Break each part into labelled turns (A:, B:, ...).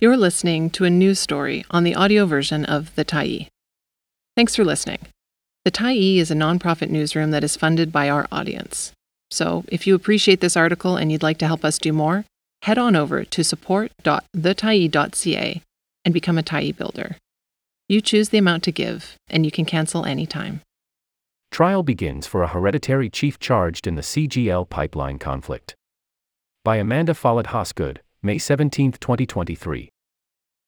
A: You're listening to a news story on the audio version of The Tyee. Thanks for listening. The Tyee is a nonprofit newsroom that is funded by our audience. So, if you appreciate this article and you'd like to help us do more, head on over to support.thetyee.ca and become a Tyee builder. You choose the amount to give, and you can cancel anytime.
B: Trial begins for a hereditary chief charged in the CGL pipeline conflict. By Amanda Follett Hosgood, May 17, 2023.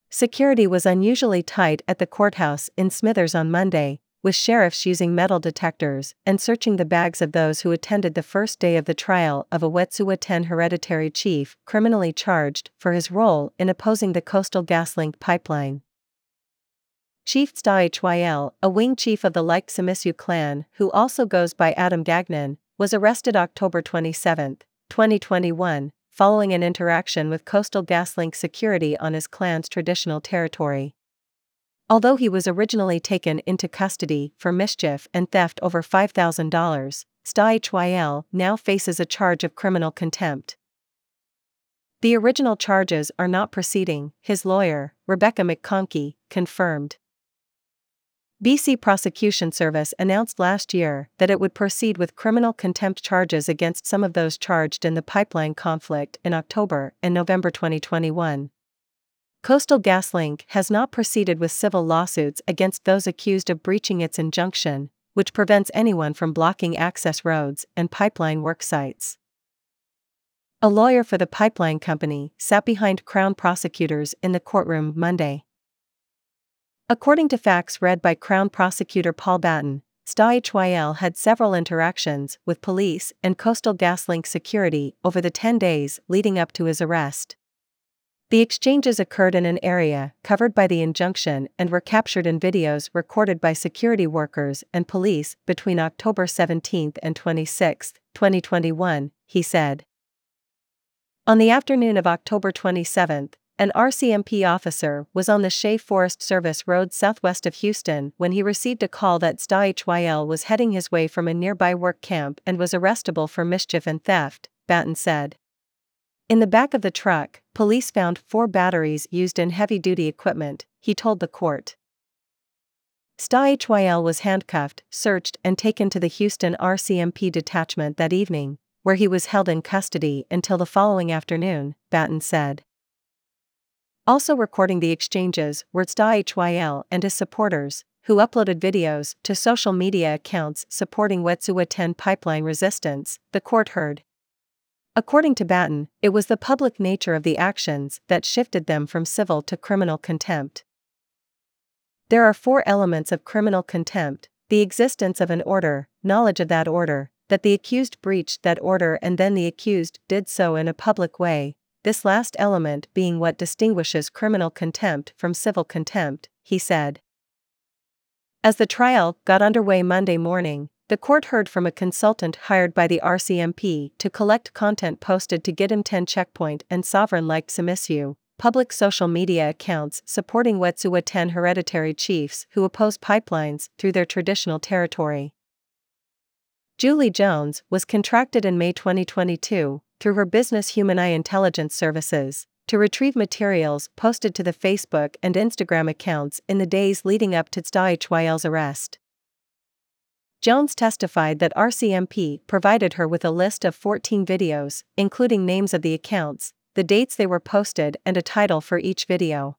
C: Security was unusually tight at the courthouse in Smithers on Monday, with sheriffs using metal detectors and searching the bags of those who attended the first day of the trial of a Wet'suwet'en hereditary chief criminally charged for his role in opposing the Coastal GasLink pipeline. Chief Dsta'hyl, a wing chief of the Likhts'amisyu clan who also goes by Adam Gagnon, was arrested October 27, 2021, following an interaction with Coastal GasLink security on his clan's traditional territory. Although he was originally taken into custody for mischief and theft over $5,000, Dsta'hyl now faces a charge of criminal contempt. The original charges are not proceeding, his lawyer, Rebecca McConkie, confirmed. BC Prosecution Service announced last year that it would proceed with criminal contempt charges against some of those charged in the pipeline conflict in October and November 2021. Coastal GasLink has not proceeded with civil lawsuits against those accused of breaching its injunction, which prevents anyone from blocking access roads and pipeline work sites. A lawyer for the pipeline company sat behind Crown prosecutors in the courtroom Monday. According to facts read by Crown Prosecutor Paul Batten, Dsta'hyl had several interactions with police and Coastal GasLink security over the 10 days leading up to his arrest. The exchanges occurred in an area covered by the injunction and were captured in videos recorded by security workers and police between October 17 and 26, 2021, he said. On the afternoon of October 27, an RCMP officer was on the Shea Forest Service Road southwest of Houston when he received a call that Dsta'hyl was heading his way from a nearby work camp and was arrestable for mischief and theft, Batten said. In the back of the truck, police found four batteries used in heavy duty equipment, he told the court. Dsta'hyl was handcuffed, searched, and taken to the Houston RCMP detachment that evening, where he was held in custody until the following afternoon, Batten said. Also recording the exchanges were Dsta'hyl and his supporters, who uploaded videos to social media accounts supporting Wet'suwet'en pipeline resistance, the court heard. According to Batten, it was the public nature of the actions that shifted them from civil to criminal contempt. There are four elements of criminal contempt the existence of an order, knowledge of that order, that the accused breached that order and then the accused did so in a public way, this last element being what distinguishes criminal contempt from civil contempt, he said. As the trial got underway Monday morning, the court heard from a consultant hired by the RCMP to collect content posted to Gidimt'en 10 Checkpoint and Sovereign Likhts'amisyu, public social media accounts supporting Wet'suwet'en hereditary chiefs who oppose pipelines through their traditional territory. Julie Jones was contracted in May 2022 through her business Human Eye Intelligence Services to retrieve materials posted to the Facebook and Instagram accounts in the days leading up to Dsta'hyl's arrest. Jones testified that RCMP provided her with a list of 14 videos, including names of the accounts, the dates they were posted, and a title for each video.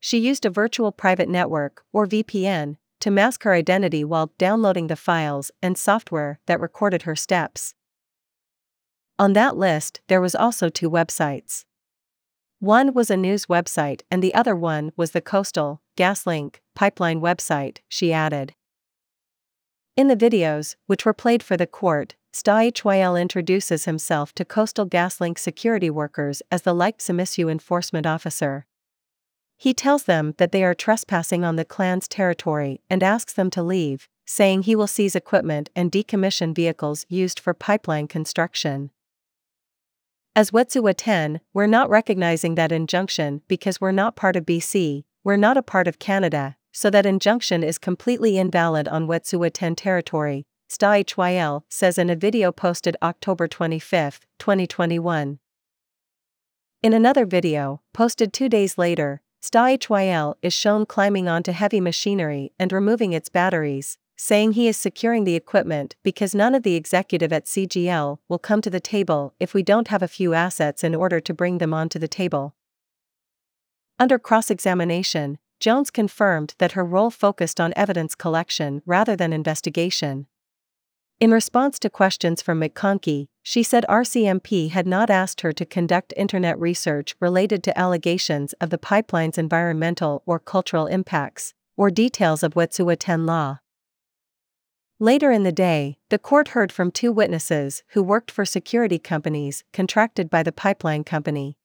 C: She used a virtual private network, or VPN, to mask her identity while downloading the files and software that recorded her steps. On that list, there was also two websites. One was a news website and the other one was the Coastal GasLink pipeline website, she added. In the videos, which were played for the court, Dsta'hyl introduces himself to Coastal GasLink security workers as the Likhts'amisyu enforcement officer. He tells them that they are trespassing on the clan's territory and asks them to leave, saying he will seize equipment and decommission vehicles used for pipeline construction. As Wet'suwet'en, we're not recognizing that injunction because we're not part of BC, we're not a part of Canada, so that injunction is completely invalid on Wet'suwet'en territory, Dsta'hyl says in a video posted October 25, 2021. In another video, posted two days later, Dsta'hyl is shown climbing onto heavy machinery and removing its batteries, saying he is securing the equipment because none of the executive at CGL will come to the table if we don't have a few assets in order to bring them onto the table. Under cross examination, Jones confirmed that her role focused on evidence collection rather than investigation. In response to questions from McConkie, she said RCMP had not asked her to conduct internet research related to allegations of the pipeline's environmental or cultural impacts, or details of Wet'suwet'en 10 law. Later in the day, the court heard from two witnesses who worked for security companies contracted by the pipeline company.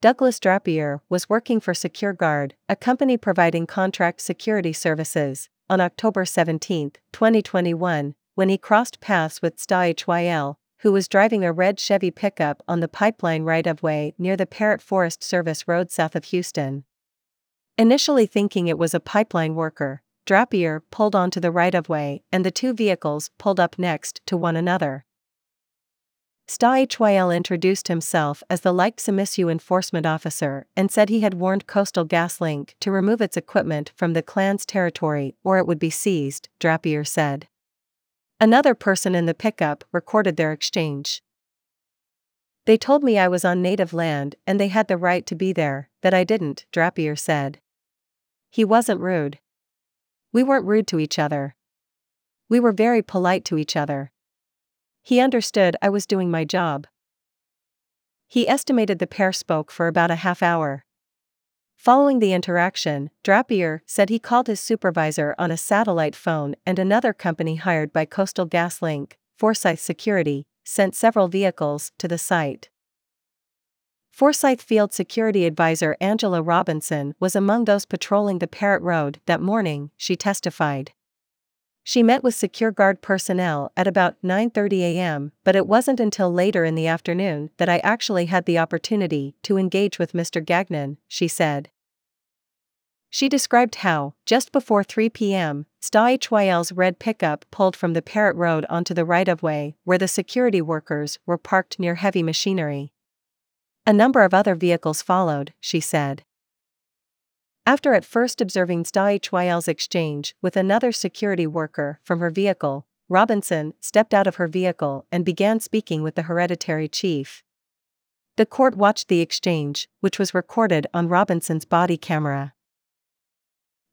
C: Douglas Drapier was working for SecureGuard, a company providing contract security services, on October 17, 2021, when he crossed paths with Dsta'hyl, who was driving a red Chevy pickup on the pipeline right of way near the Parrott Forest Service Road south of Houston. Initially thinking it was a pipeline worker, Drapier pulled onto the right of way and the two vehicles pulled up next to one another. Dsta'hyl introduced himself as the Samishu enforcement officer and said he had warned Coastal GasLink to remove its equipment from the clan's territory or it would be seized, Drapier said. Another person in the pickup recorded their exchange. They told me I was on native land and they had the right to be there, that I didn't, Drapier said. He wasn't rude. We weren't rude to each other. We were very polite to each other. He understood I was doing my job. He estimated the pair spoke for about a half hour. Following the interaction, Drapier said he called his supervisor on a satellite phone and another company hired by Coastal GasLink, Forsythe Security, sent several vehicles to the site. Forsythe Field Security Advisor Angela Robinson was among those patrolling the Parrott Road that morning, she testified. She met with Secure Guard personnel at about 9:30 a.m., but it wasn't until later in the afternoon that I actually had the opportunity to engage with Mr. Gagnon, she said. She described how, just before 3 p.m., Dsta'hyl's red pickup pulled from the Parrott Road onto the right of way where the security workers were parked near heavy machinery. A number of other vehicles followed, she said. After at first observing Dsta'hyl's exchange with another security worker from her vehicle, Robinson stepped out of her vehicle and began speaking with the hereditary chief. The court watched the exchange, which was recorded on Robinson's body camera.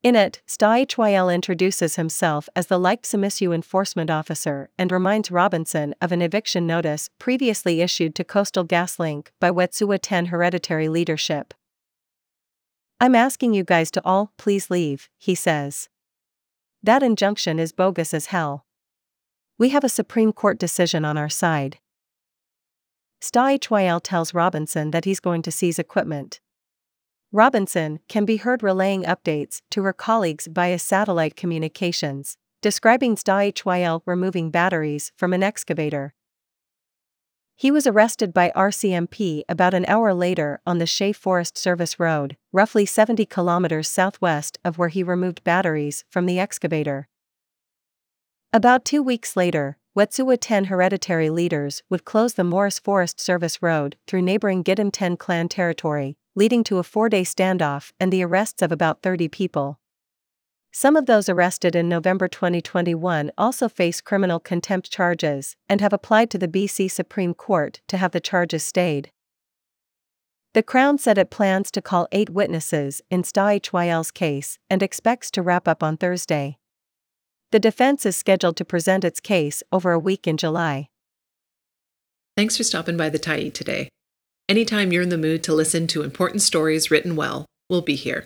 C: In it, Dsta'hyl introduces himself as the Samishu enforcement officer and reminds Robinson of an eviction notice previously issued to Coastal GasLink by Wet'suwet'en 10 hereditary leadership. I'm asking you guys to all please leave, he says. That injunction is bogus as hell. We have a Supreme Court decision on our side. Dsta'hyl tells Robinson that he's going to seize equipment. Robinson can be heard relaying updates to her colleagues via satellite communications, describing Dsta'hyl removing batteries from an excavator. He was arrested by RCMP about an hour later on the Shea Forest Service Road, roughly 70 kilometers southwest of where he removed batteries from the excavator. About two weeks later, Wet'suwet'en 10 hereditary leaders would close the Morice Forest Service Road through neighboring Gidimt'en 10 clan territory, leading to a four day standoff and the arrests of about 30 people. Some of those arrested in November 2021 also face criminal contempt charges and have applied to the BC Supreme Court to have the charges stayed. The Crown said it plans to call eight witnesses in Dsta'hyl's case and expects to wrap up on Thursday. The defense is scheduled to present its case over a week in July.
A: Thanks for stopping by the Tyee today. Anytime you're in the mood to listen to important stories written well, we'll be here.